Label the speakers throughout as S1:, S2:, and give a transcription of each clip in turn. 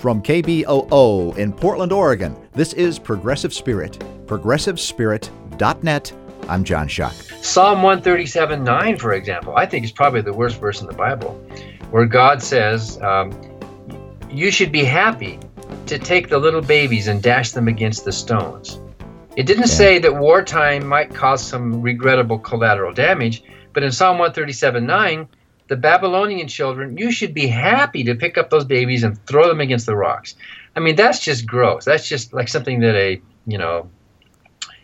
S1: From KBOO in Portland, Oregon, this is Progressive Spirit. ProgressiveSpirit.net. I'm John Shuck.
S2: Psalm 137 9, for example, I think is probably the worst verse in the Bible, where God says, um, You should be happy to take the little babies and dash them against the stones. It didn't yeah. say that wartime might cause some regrettable collateral damage, but in Psalm 137 9, the Babylonian children, you should be happy to pick up those babies and throw them against the rocks. I mean, that's just gross. That's just like something that a, you know,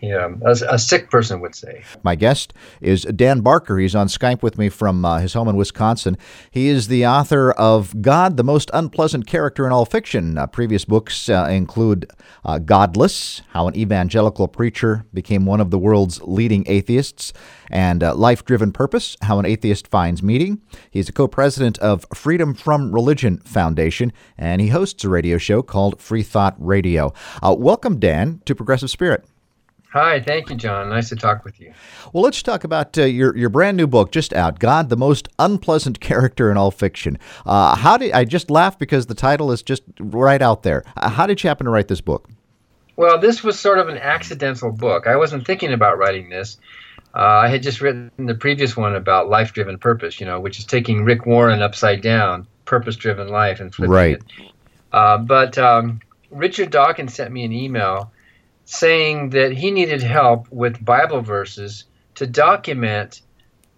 S2: yeah, a, a, sick person would say.
S1: My guest is Dan Barker. He's on Skype with me from uh, his home in Wisconsin. He is the author of God, the Most Unpleasant Character in All Fiction. Uh, previous books uh, include uh, Godless, How an Evangelical Preacher Became One of the World's Leading Atheists, and uh, Life Driven Purpose, How an Atheist Finds Meaning. He's a co president of Freedom from Religion Foundation, and he hosts a radio show called Free Thought Radio. Uh, welcome, Dan, to Progressive Spirit.
S2: Hi, thank you, John. Nice to talk with you.
S1: Well, let's talk about uh, your your brand new book just out, God, the most unpleasant character in all fiction. Uh, how did I just laugh because the title is just right out there? Uh, how did you happen to write this book?
S2: Well, this was sort of an accidental book. I wasn't thinking about writing this. Uh, I had just written the previous one about life-driven purpose, you know, which is taking Rick Warren upside down, purpose-driven life, and flipping
S1: right.
S2: it. Uh, but um, Richard Dawkins sent me an email saying that he needed help with Bible verses to document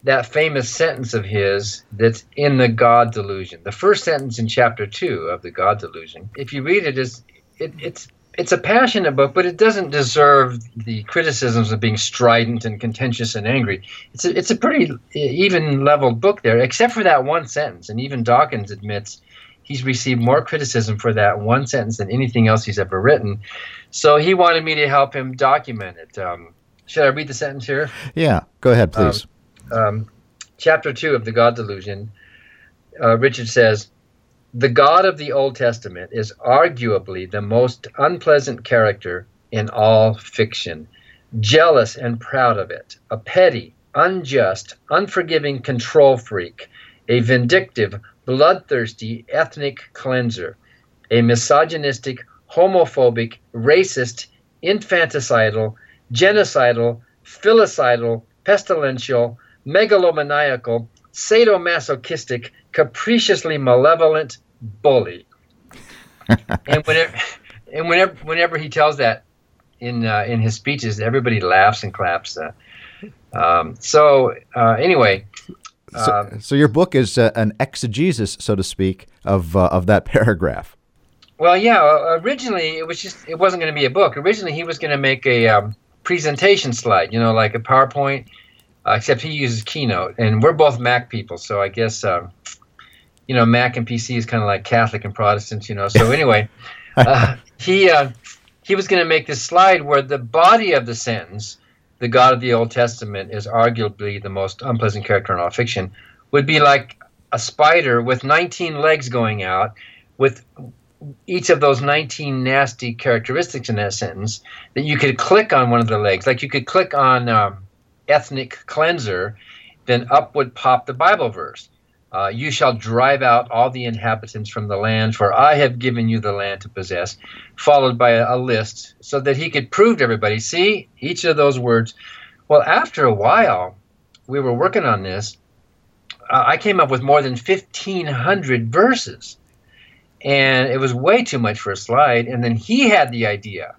S2: that famous sentence of his that's in the God delusion. The first sentence in chapter two of the God delusion. If you read it, is it, it's it's a passionate book, but it doesn't deserve the criticisms of being strident and contentious and angry. It's a, it's a pretty even leveled book there, except for that one sentence. And even Dawkins admits he's received more criticism for that one sentence than anything else he's ever written. So he wanted me to help him document it. Um, should I read the sentence here?
S1: Yeah, go ahead, please.
S2: Um, um, chapter 2 of The God Delusion, uh, Richard says, The God of the Old Testament is arguably the most unpleasant character in all fiction, jealous and proud of it, a petty, unjust, unforgiving control freak, a vindictive, bloodthirsty ethnic cleanser, a misogynistic, homophobic, racist, infanticidal, genocidal, filicidal, pestilential, megalomaniacal, sadomasochistic, capriciously malevolent bully. and whenever, and whenever, whenever he tells that in uh, in his speeches, everybody laughs and claps. Uh, um, so uh, anyway,
S1: so, um, so, your book is uh, an exegesis, so to speak, of uh, of that paragraph.
S2: Well, yeah. Uh, originally, it was just it wasn't going to be a book. Originally, he was going to make a um, presentation slide, you know, like a PowerPoint. Uh, except he uses Keynote, and we're both Mac people, so I guess um, you know Mac and PC is kind of like Catholic and Protestants, you know. So anyway, uh, he uh, he was going to make this slide where the body of the sentence, the God of the Old Testament is arguably the most unpleasant character in all fiction, would be like a spider with 19 legs going out, with each of those 19 nasty characteristics in that sentence that you could click on one of the legs. Like you could click on um, ethnic cleanser, then up would pop the Bible verse. Uh, you shall drive out all the inhabitants from the land, for I have given you the land to possess, followed by a, list, so that he could prove to everybody see each of those words. Well, after a while, we were working on this. Uh, I came up with more than 1,500 verses and it was way too much for a slide. And then he had the idea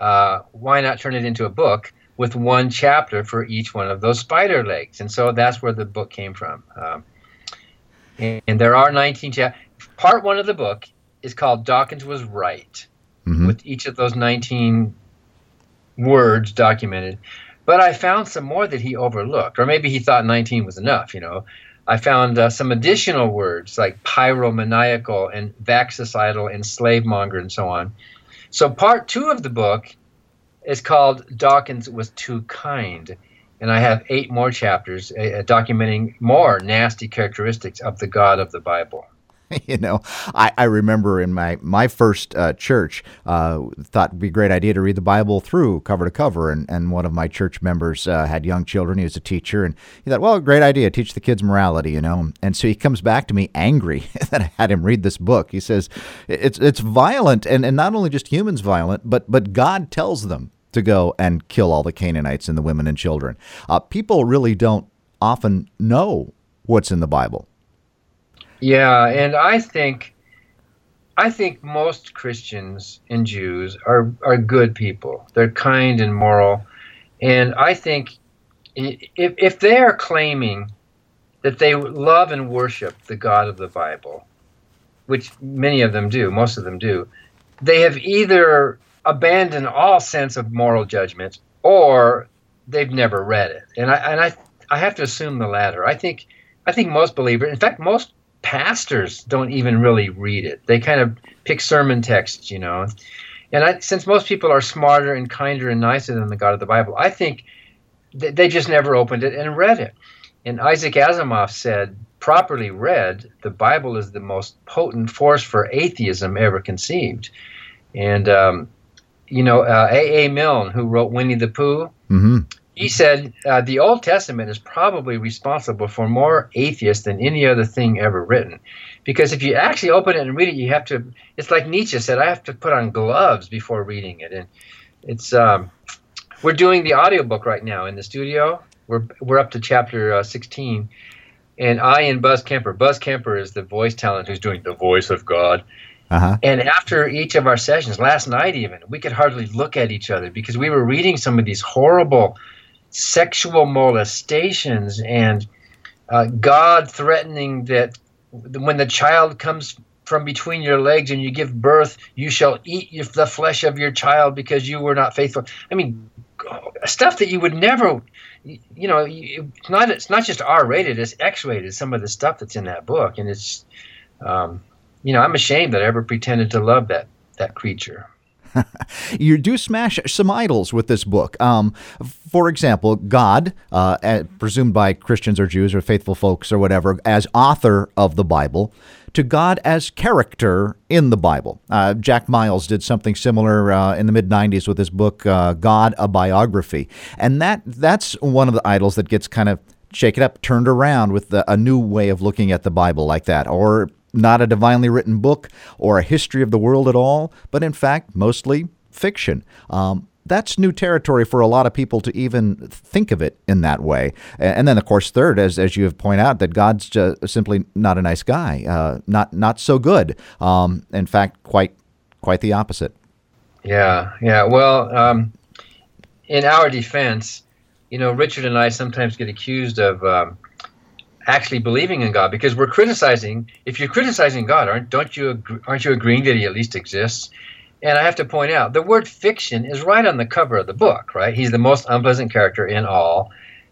S2: uh, why not turn it into a book with one chapter for each one of those spider legs? And so that's where the book came from. Um, and, and, there are 19 chapters. Part one of the book is called Dawkins Was Right, mm-hmm. with each of those 19 words documented. But I found some more that he overlooked, or maybe he thought 19 was enough, you know. I found uh, some additional words like pyromaniacal and vaxicidal and slave monger and so on. So part two of the book is called Dawkins Was Too Kind. And I have eight more chapters uh, uh, documenting more nasty characteristics of the God of the Bible.
S1: you know, I, I remember in my my first uh, church uh, thought it'd be a great idea to read the Bible through cover to cover, and, and one of my church members uh, had young children. He was a teacher, and he thought, well, great idea, teach the kids morality, you know. And so he comes back to me angry that I had him read this book. He says it's it's violent, and, and not only just humans violent, but but God tells them to go and kill all the Canaanites and the women and children. Uh, people really don't often know what's in the Bible.
S2: Yeah, and I think I think most Christians and Jews are are good people. They're kind and moral, and I think if if they are claiming that they love and worship the God of the Bible, which many of them do, most of them do, they have either abandoned all sense of moral judgment or they've never read it. And I and I I have to assume the latter. I think I think most believers, in fact, most pastors don't even really read it. They kind of pick sermon texts, you know. And I, since most people are smarter and kinder and nicer than the God of the Bible, I think th- they just never opened it and read it. And Isaac Asimov said, properly read, the Bible is the most potent force for atheism ever conceived. And, um, you know, uh, A. A. Milne, who wrote Winnie the Pooh, mm-hmm he said uh, the Old Testament is probably responsible for more atheists than any other thing ever written. Because if you actually open it and read it, you have to, it's like Nietzsche said, I have to put on gloves before reading it. And it's, um, we're doing the audiobook right now in the studio. We're, we're up to chapter uh, 16. And I and Buzz Kemper, Buzz Kemper is the voice talent who's doing the voice of God. Uh-huh. And after each of our sessions, last night even, we could hardly look at each other because we were reading some of these horrible sexual molestations and uh, God threatening that when the child comes from between your legs and you give birth, you shall eat the flesh of your child because you were not faithful. I mean, stuff that you would never, you know, it's not it's not just R rated, it's X rated. Some of the stuff that's in that book, and it's, um, you know, I'm ashamed that I ever pretended to love that that creature.
S1: you do smash some idols with this book. Um, for example, God, uh, presumed by Christians or Jews or faithful folks or whatever, as author of the Bible, to God as character in the Bible. Uh, Jack Miles did something similar uh, in the mid '90s with his book uh, God: A Biography, and that that's one of the idols that gets kind of shaken up, turned around with the, a new way of looking at the Bible like that, or not a divinely written book or a history of the world at all, but in fact, mostly fiction. Um, that's new territory for a lot of people to even think of it in that way. And then, of course, third, as, as you have pointed out, that God's simply not a nice guy, uh, not not so good. Um, in fact, quite quite the opposite.
S2: Yeah, yeah. Well, um, in our defense, you know, Richard and I sometimes get accused of um, actually believing in God because we're criticizing. If you're criticizing God, aren't don't you aren't you agreeing that He at least exists? And I have to point out the word fiction is right on the cover of the book. Right, he's the most unpleasant character in all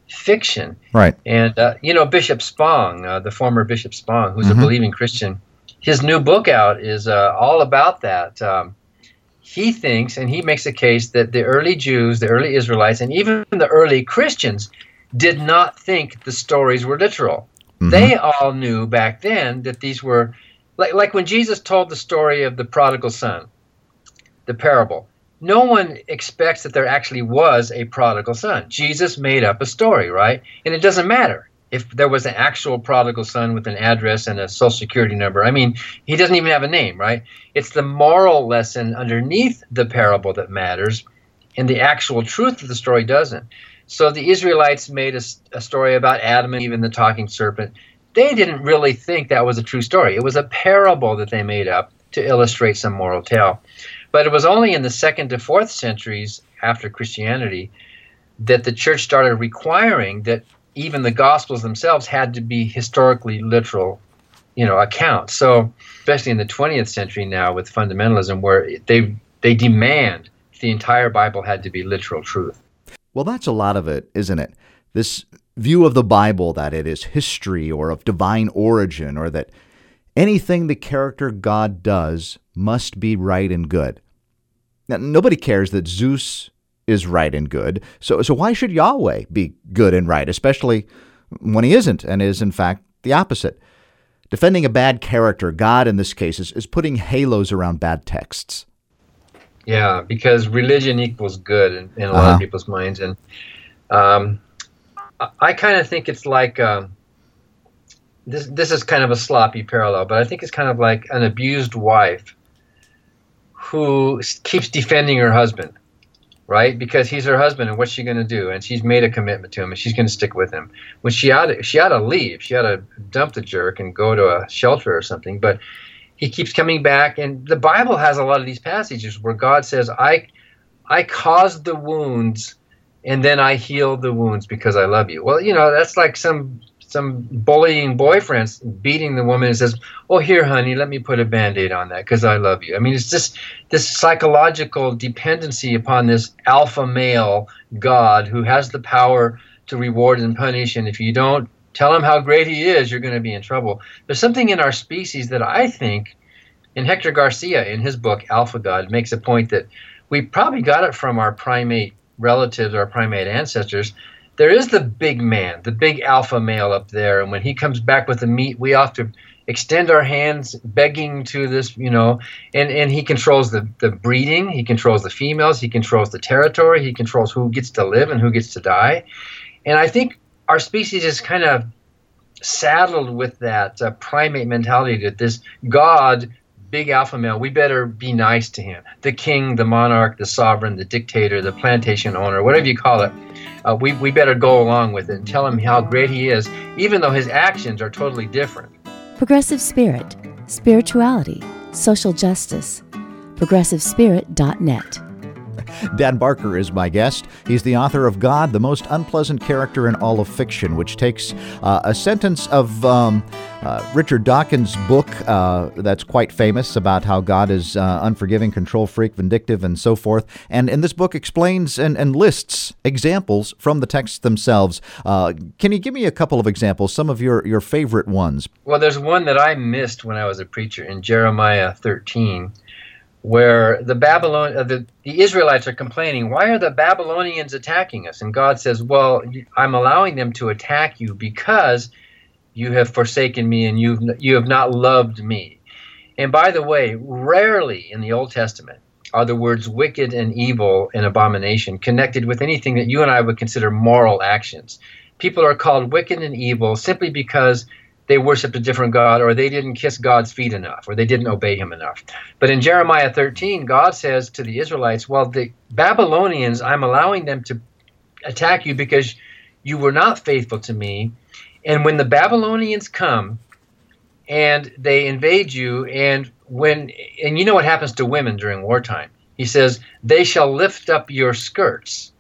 S2: fiction.
S1: Right,
S2: and uh, you know Bishop Spong, uh, the former Bishop Spong, who's mm-hmm. a believing Christian, his new book out is uh, all about that. Um, he thinks and he makes a case that the early Jews, the early Israelites, and even the early Christians did not think the stories were literal. Mm-hmm. They all knew back then that these were like like when Jesus told the story of the prodigal son, the parable. No one expects that there actually was a prodigal son. Jesus made up a story, right? And it doesn't matter if there was an actual prodigal son with an address and a social security number. I mean, he doesn't even have a name, right? It's the moral lesson underneath the parable that matters, and the actual truth of the story doesn't. So the Israelites made a, a story about Adam and Eve and the talking serpent. They didn't really think that was a true story. It was a parable that they made up to illustrate some moral tale. But it was only in the second to fourth centuries after Christianity that the church started requiring that even the gospels themselves had to be historically literal you know accounts so especially in the 20th century now with fundamentalism where they they demand the entire bible had to be literal truth
S1: well, that's a lot of it, isn't it? This view of the Bible that it is history or of divine origin, or that anything the character God does must be right and good. Now, nobody cares that Zeus is right and good, so, so why should Yahweh be good and right, especially when he isn't and is, in fact, the opposite? defending a bad character, God in this case, is, is putting halos around bad texts.
S2: Yeah, because religion equals good in, in a lot uh-huh. of people's minds. And um, I, I kind of think it's like um, this, this is kind of a sloppy parallel, but I think it's kind of like an abused wife who keeps defending her husband right? Because he's her husband, and what's she going to do? And she's made a commitment to him, and she's going to stick with him. When she ought to, she ought to leave. She ought to dump the jerk and go to a shelter or something. But he keeps coming back, and the Bible has a lot of these passages where God says, "I, I caused the wounds." And then I healed the wounds because I love you. Well, you know, that's like some some bullying boyfriends beating the woman and says, "Oh, here, honey, let me put a band-aid on that because I love you." I mean, it's just this psychological dependency upon this alpha male God who has the power to reward and punish, and if you don't tell him how great he is, you're going to be in trouble. There's something in our species that I think, and Hector Garcia in his book Alpha God makes a point that we probably got it from our primate relatives, our primate ancestors there is the big man, the big alpha male up there, and when he comes back with the meat, we have to extend our hands, begging to this, you know, and and he controls the the breeding, he controls the females, he controls the territory, he controls who gets to live and who gets to die, and I think our species is kind of saddled with that uh, primate mentality that this God big alpha male, we better be nice to him. The king, the monarch, the sovereign, the dictator, the plantation owner, whatever you call it, uh, we, we better go along with it and tell him how great he is, even though his actions are totally different.
S3: Progressive Spirit, Spirituality, Social Justice. ProgressiveSpirit.net.
S1: Dan Barker is my guest. He's the author of God, the most unpleasant character in all of fiction, which takes uh, a sentence of um, uh, Richard Dawkins' book uh, that's quite famous about how God is uh, unforgiving, control freak, vindictive, and so forth. And in this book explains and, and lists examples from the texts themselves. Uh, can you give me a couple of examples, some of your, your favorite ones?
S2: Well, there's one that I missed when I was a preacher in Jeremiah 13 where the Babylon uh, the, the Israelites are complaining, why are the Babylonians attacking us? And God says, well, I'm allowing them to attack you because you have forsaken me and you've you have not loved me. And by the way, rarely in the Old Testament are the words wicked and evil and abomination connected with anything that you and I would consider moral actions. People are called wicked and evil simply because they worshiped a different God or they didn't kiss God's feet enough or they didn't obey him enough. But in Jeremiah 13, God says to the Israelites, Well, the Babylonians, I'm allowing them to attack you because you were not faithful to me. And when the Babylonians come and they invade you, and when, and you know what happens to women during wartime, he says, They shall lift up your skirts.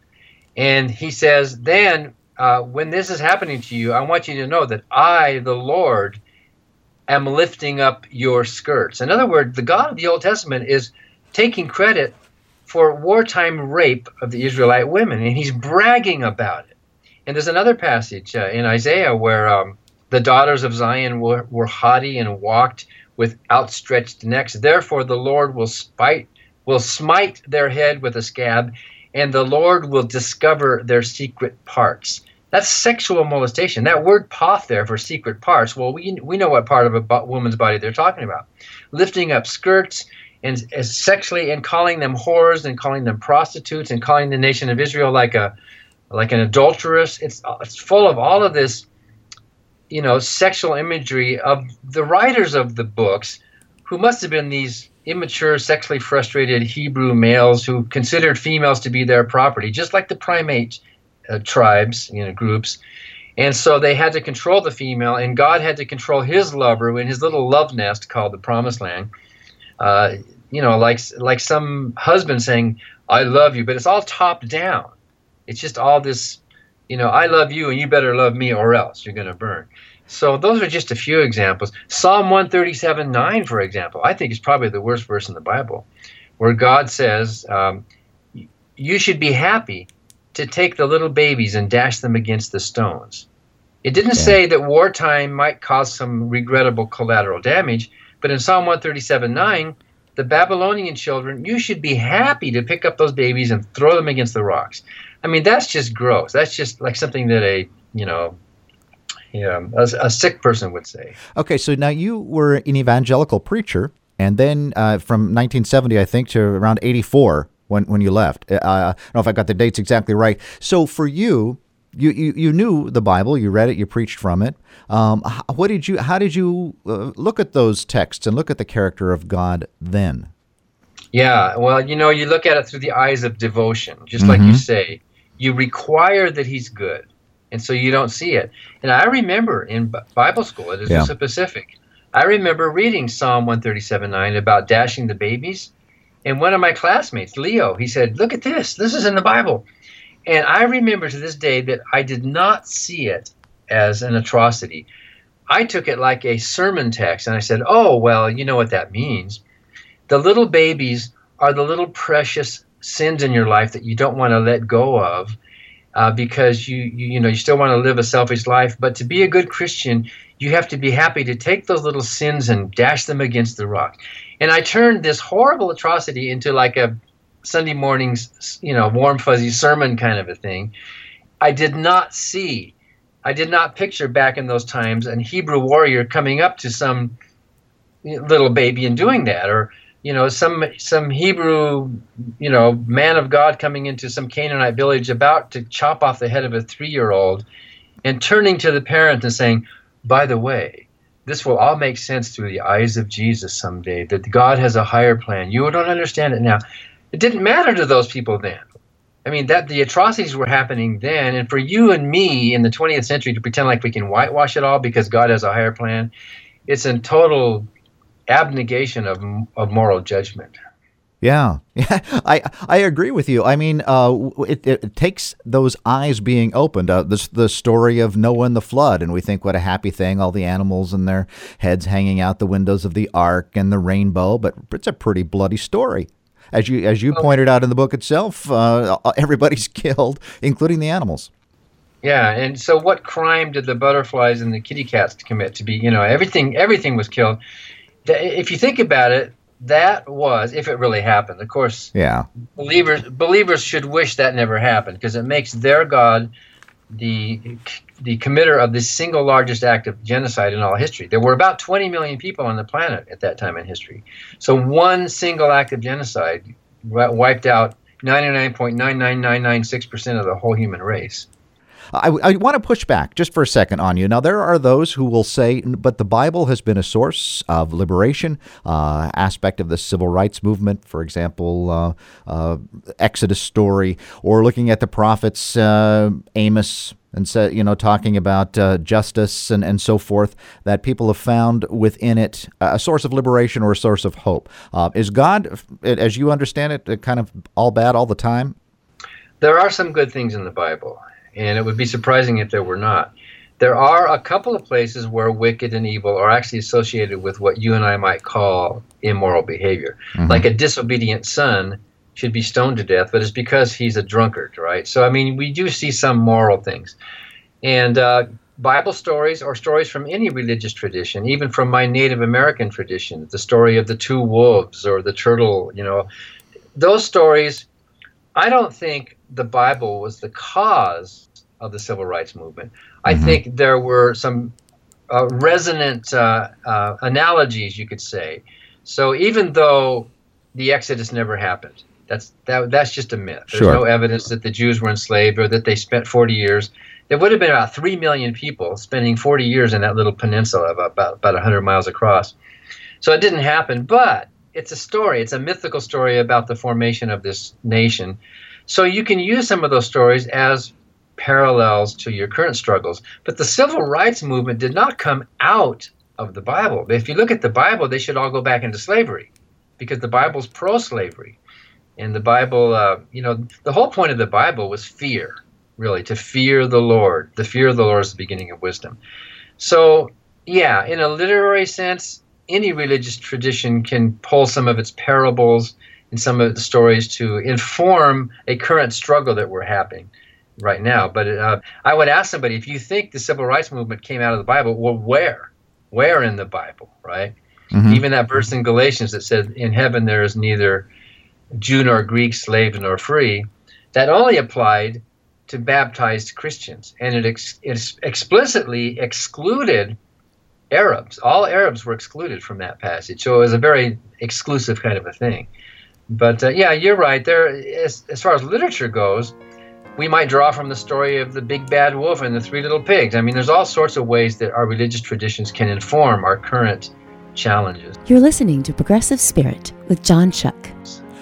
S2: And he says, Then uh, when this is happening to you, I want you to know that I, the Lord, am lifting up your skirts. In other words, the God of the Old Testament is taking credit for wartime rape of the Israelite women, and he's bragging about it. And there's another passage uh, in Isaiah where um, the daughters of Zion were, were haughty and walked with outstretched necks. Therefore, the Lord will spite will smite their head with a scab, and the Lord will discover their secret parts. That's sexual molestation. That word "poth" there for secret parts. Well, we we know what part of a woman's body they're talking about. Lifting up skirts and sexually and calling them whores and calling them prostitutes and calling the nation of Israel like a like an adulteress. It's it's full of all of this, you know, sexual imagery of the writers of the books, who must have been these immature, sexually frustrated Hebrew males who considered females to be their property, just like the primate uh, tribes, you know, groups. And so they had to control the female, and God had to control his lover in his little love nest called the Promised Land. Uh, you know, like like some husband saying, "I love you," but it's all top down. It's just all this, you know, "I love you, and you better love me, or else you're going to burn." So those are just a few examples. Psalm 137 9, for example, I think is probably the worst verse in the Bible, where God says, um, You should be happy to take the little babies and dash them against the stones. It didn't yeah. say that wartime might cause some regrettable collateral damage, but in Psalm 137 9, the Babylonian children, you should be happy to pick up those babies and throw them against the rocks. I mean, that's just gross. That's just like something that a, you know, yeah, a, a sick person would say.
S1: Okay, so now you were an evangelical preacher, and then uh, from 1970, I think, to around 84 when when you left. Uh, I don't know if I got the dates exactly right. So for you. You, you, you knew the Bible. You read it. You preached from it. Um, what did you? How did you uh, look at those texts and look at the character of God then?
S2: Yeah, well, you know, you look at it through the eyes of devotion, just mm-hmm. like you say. You require that He's good, and so you don't see it. And I remember in Bible school at Azusa yeah. Pacific, I remember reading Psalm 137:9 about dashing the babies, and one of my classmates, Leo, he said, "Look at this. This is in the Bible." And I remember to this day that I did not see it as an atrocity. I took it like a sermon text, and I said, "Oh, well, you know what that means." The little babies are the little precious sins in your life that you don't want to let go of uh, because you, you you know you still want to live a selfish life. But to be a good Christian, you have to be happy to take those little sins and dash them against the rock. And I turned this horrible atrocity into like a Sunday morning's you know warm fuzzy sermon kind of a thing. I did not see, I did not picture back in those times an Hebrew warrior coming up to some little baby and doing that, or you know some some Hebrew you know man of God coming into some Canaanite village about to chop off the head of a three year old, and turning to the parent and saying, "By the way, this will all make sense through the eyes of Jesus someday. That God has a higher plan. You don't understand it now. It didn't matter to those people then. I mean that the atrocities were happening then, and for you and me in the 20th century to pretend like we can whitewash it all because God has a higher plan, it's a total abnegation of, of moral judgment.
S1: Yeah, yeah, I I agree with you. I mean, uh, it, it takes those eyes being opened. Uh, this the story of Noah and the flood, and we think what a happy thing, all the animals and their heads hanging out the windows of the ark and the rainbow. But it's a pretty bloody story, as you as you pointed out in the book itself. Uh, everybody's killed, including the animals.
S2: Yeah, and so what crime did the butterflies and the kitty cats commit to be? You know, everything everything was killed if you think about it, that was if it really happened. Of course,
S1: yeah.
S2: Believers believers should wish that never happened because it makes their God the the committer of the single largest act of genocide in all history. There were about 20 million people on the planet at that time in history. So one single act of genocide wiped out 99.99996% of the whole human race.
S1: I, I want to push back just for a second on you. Now, there are those who will say, but the Bible has been a source of liberation, uh, aspect of the civil rights movement, for example, uh, uh, Exodus story, or looking at the prophets, uh, Amos, and so, you know, talking about uh, justice and, and so forth, that people have found within it a source of liberation or a source of hope. Uh, is God, as you understand it, kind of all bad all the time?
S2: There are some good things in the Bible and it would be surprising if there were not. There are a couple of places where wicked and evil are actually associated with what you and I might call immoral behavior. Mm-hmm. Like a disobedient son should be stoned to death, but it's because he's a drunkard, right? So, I mean, we do see some moral things. And uh, Bible stories or stories from any religious tradition, even from my Native American tradition, the story of the two wolves or the turtle, you know, those stories, I don't think the Bible was the cause of the civil rights movement. I mm-hmm. think there were some uh, resonant uh, uh, analogies, you could say. So even though the Exodus never happened, that's that, that's just a myth. There's
S1: sure.
S2: no evidence that the Jews were enslaved or that they spent 40 years. There would have been about 3 million people spending 40 years in that little peninsula about, about, about 100 miles across. So it didn't happen, but it's a story. It's a mythical story about the formation of this nation. So you can use some of those stories as parallels to your current struggles. But the civil rights movement did not come out of the Bible. If you look at the Bible, they should all go back into slavery because the Bible's pro slavery. And the Bible, uh, you know, the whole point of the Bible was fear, really, to fear the Lord. The fear of the Lord is the beginning of wisdom. So, yeah, in a literary sense, any religious tradition can pull some of its parables and some of the stories to inform a current struggle that we're having right now. But uh, I would ask somebody if you think the civil rights movement came out of the Bible, well, where? Where in the Bible, right? Mm-hmm. Even that verse in Galatians that said, In heaven there is neither Jew nor Greek, slave nor free, that only applied to baptized Christians, and it, ex- it explicitly excluded Arabs. All Arabs were excluded from that passage, so it was a very exclusive kind of a thing. But uh, yeah, you're right. There, as, as far as literature goes, we might draw from the story of the big bad wolf and the three little pigs. I mean, there's all sorts of ways that our religious traditions can inform our current challenges.
S3: You're listening to Progressive Spirit with John Shuck.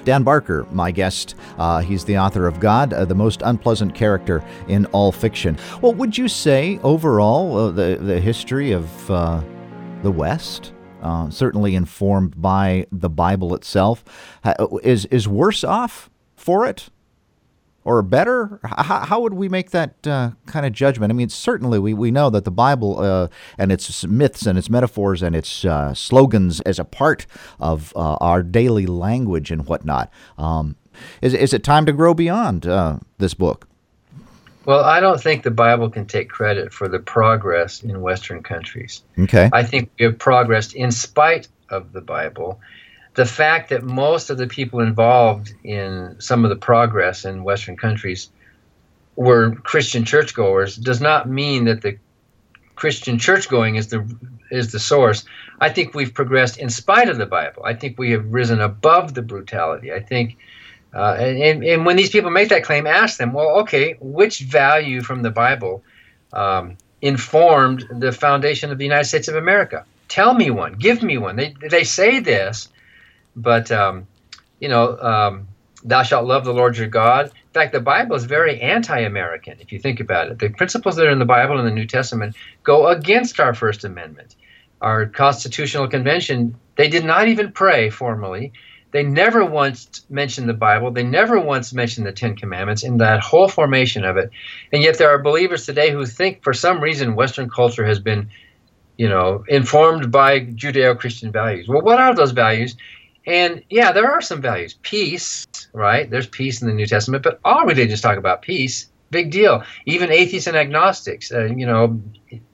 S1: Dan Barker, my guest. Uh, he's the author of God, uh, the most unpleasant character in all fiction. Well, would you say overall uh, the the history of uh, the West, uh, certainly informed by the Bible itself, is is worse off for it? or better? How, how would we make that uh, kind of judgment? I mean, certainly we, we know that the Bible uh, and its myths and its metaphors and its uh, slogans as a part of uh, our daily language and whatnot. Um, is, is it time to grow beyond uh, this book?
S2: Well, I don't think the Bible can take credit for the progress in Western countries.
S1: Okay.
S2: I think we have progressed in spite of the Bible the fact that most of the people involved in some of the progress in Western countries were Christian churchgoers does not mean that the Christian churchgoing is the is the source. I think we've progressed in spite of the Bible. I think we have risen above the brutality. I think, uh, and, and when these people make that claim, ask them, well, okay, which value from the Bible um, informed the foundation of the United States of America? Tell me one. Give me one. They they say this, but um, you know, um, thou shalt love the Lord your God. In fact, the Bible is very anti-American if you think about it. The principles that are in the Bible and the New Testament go against our First Amendment. Our Constitutional Convention, they did not even pray formally. They never once mentioned the Bible. They never once mentioned the Ten Commandments in that whole formation of it. And yet there are believers today who think for some reason Western culture has been, you know, informed by Judeo-Christian values. Well, what are those values? And yeah, there are some values. Peace, right? There's peace in the New Testament, but all religions talk about peace. Big deal. Even atheists and agnostics, uh, you know,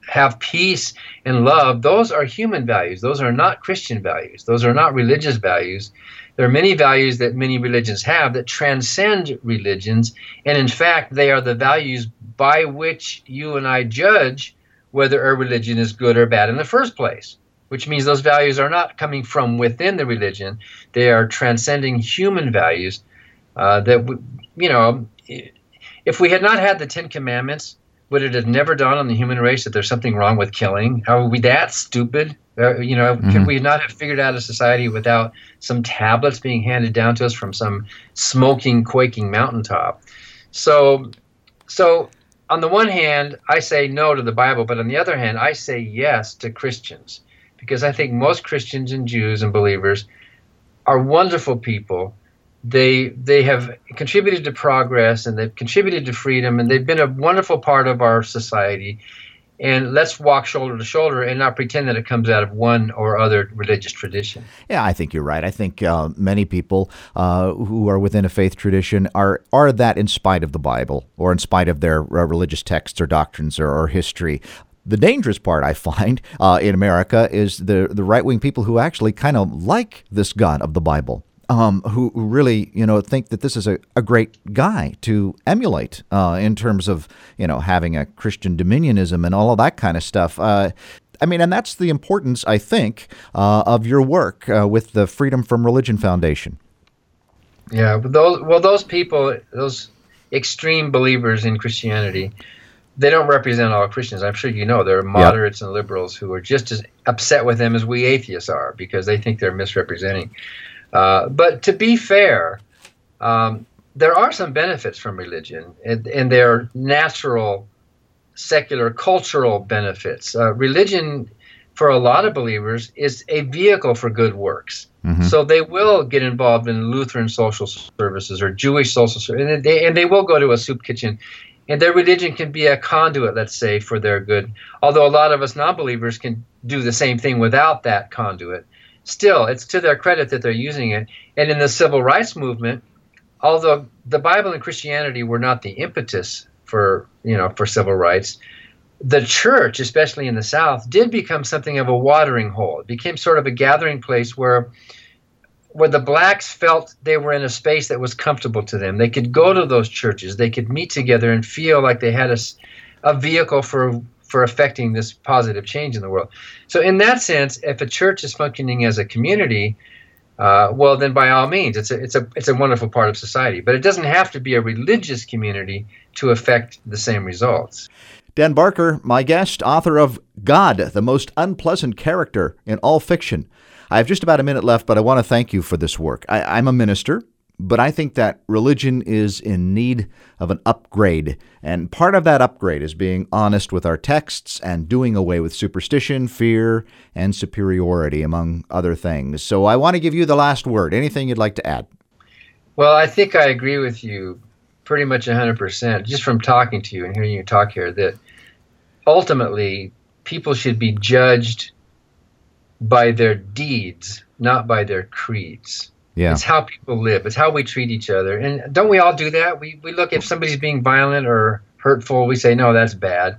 S2: have peace and love. Those are human values. Those are not Christian values. Those are not religious values. There are many values that many religions have that transcend religions. And in fact, they are the values by which you and I judge whether a religion is good or bad in the first place which means those values are not coming from within the religion; they are transcending human values. Uh, that you know, if we had not had the Ten Commandments, would it have never dawned on the human race that there's something wrong with killing? Are we that stupid? Uh, you know, mm-hmm. could we not have figured out a society without some tablets being handed down to us from some smoking, quaking mountaintop? So, so on the one hand, I say no to the Bible, but on the other hand, I say yes to Christians because I think most Christians and Jews and believers are wonderful people. They they have contributed to progress and they've contributed to freedom and they've been a wonderful part of our society. And let's walk shoulder to shoulder and not pretend that it comes out of one or other religious tradition.
S1: Yeah, I think you're right. I think uh, many people uh, who are within a faith tradition are are that in spite of the Bible or in spite of their uh, religious texts or doctrines or, or history. The dangerous part I find uh, in America is the the right wing people who actually kind of like this God of the Bible. Um, who really, you know, think that this is a, a great guy to emulate uh, in terms of, you know, having a Christian dominionism and all of that kind of stuff. Uh, I mean, and that's the importance, I think, uh, of your work uh, with the Freedom from Religion Foundation.
S2: Yeah, but those well, those people, those extreme believers in Christianity, they don't represent all Christians. I'm sure you know there are moderates and liberals who are just as upset with them as we atheists are because they think they're misrepresenting. Uh, but to be fair, um, there are some benefits from religion, and, and there are natural, secular, cultural benefits. Uh, religion, for a lot of believers, is a vehicle for good works. Mm-hmm. So they will get involved in Lutheran social services or Jewish social services, and they, and they will go to a soup kitchen and their religion can be a conduit, let's say, for their good. Although a lot of us non believers can do the same thing without that conduit. Still, it's to their credit that they're using it. And in the civil rights movement, although the Bible and Christianity were not the impetus for, you know, for civil rights, the church, especially in the South, did become something of a watering hole. It became sort of a gathering place where where the blacks felt they were in a space that was comfortable to them. They could go to those churches, they could meet together and feel like they had a, a vehicle for for affecting this positive change in the world. So, in that sense, if a church is functioning as a community, uh, well, then by all means, it's a it's a it's a wonderful part of society. But it doesn't have to be a religious community to affect the same results.
S1: Dan Barker, my guest, author of God, the most unpleasant character in all fiction. I have just about a minute left, but I want to thank you for this work. I, am a minister, but I think that religion is in need of an upgrade. And part of that upgrade is being honest with our texts and doing away with superstition, fear, and superiority, among other things. So I want to give you the last word. Anything you'd like to add?
S2: Well, I think I agree with you pretty much 100%, just from talking to you and hearing you talk here, that ultimately people should be judged by their deeds, not by their creeds. Yeah. It's how people live. It's how we treat each other. And don't we all do that? We, we look if somebody's being violent or hurtful, we say, no, that's bad.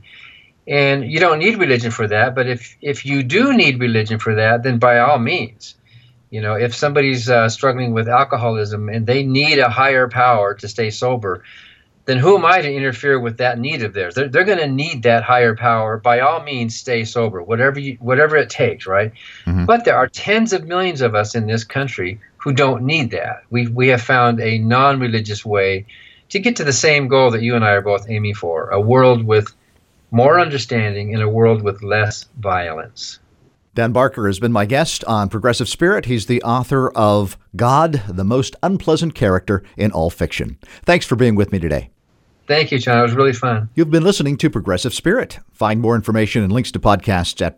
S2: And you don't need religion for that. But if, if you do need religion for that, then by all means, you know, if somebody's uh, struggling with alcoholism and they need a higher power to stay sober, then who am I to interfere with that need of theirs? They're, they're going to need that higher power. By all means, stay sober, whatever you, whatever it takes, right? Mm-hmm. But there are tens of millions of us in this country who don't need that. We we have found a non-religious way to get to the same goal that you and I are both aiming for: a world with more understanding and a world with less violence.
S1: Dan Barker has been my guest on Progressive Spirit. He's the author of God, the Most Unpleasant Character in All Fiction. Thanks for being with me today.
S2: Thank you, John. It was really fun.
S1: You've been listening to Progressive Spirit. Find more information and links to podcasts at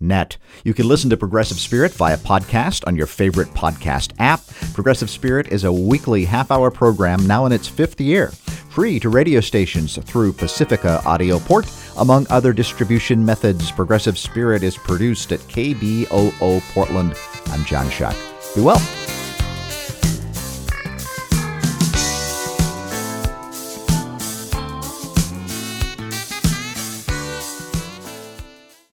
S1: progressivespirit.net. You can listen to Progressive Spirit via podcast on your favorite podcast app. Progressive Spirit is a weekly half hour program now in its fifth year, free to radio stations through Pacifica Audio Port, among other distribution methods. Progressive Spirit is produced at KBOO Portland. I'm John Shuck. Be well.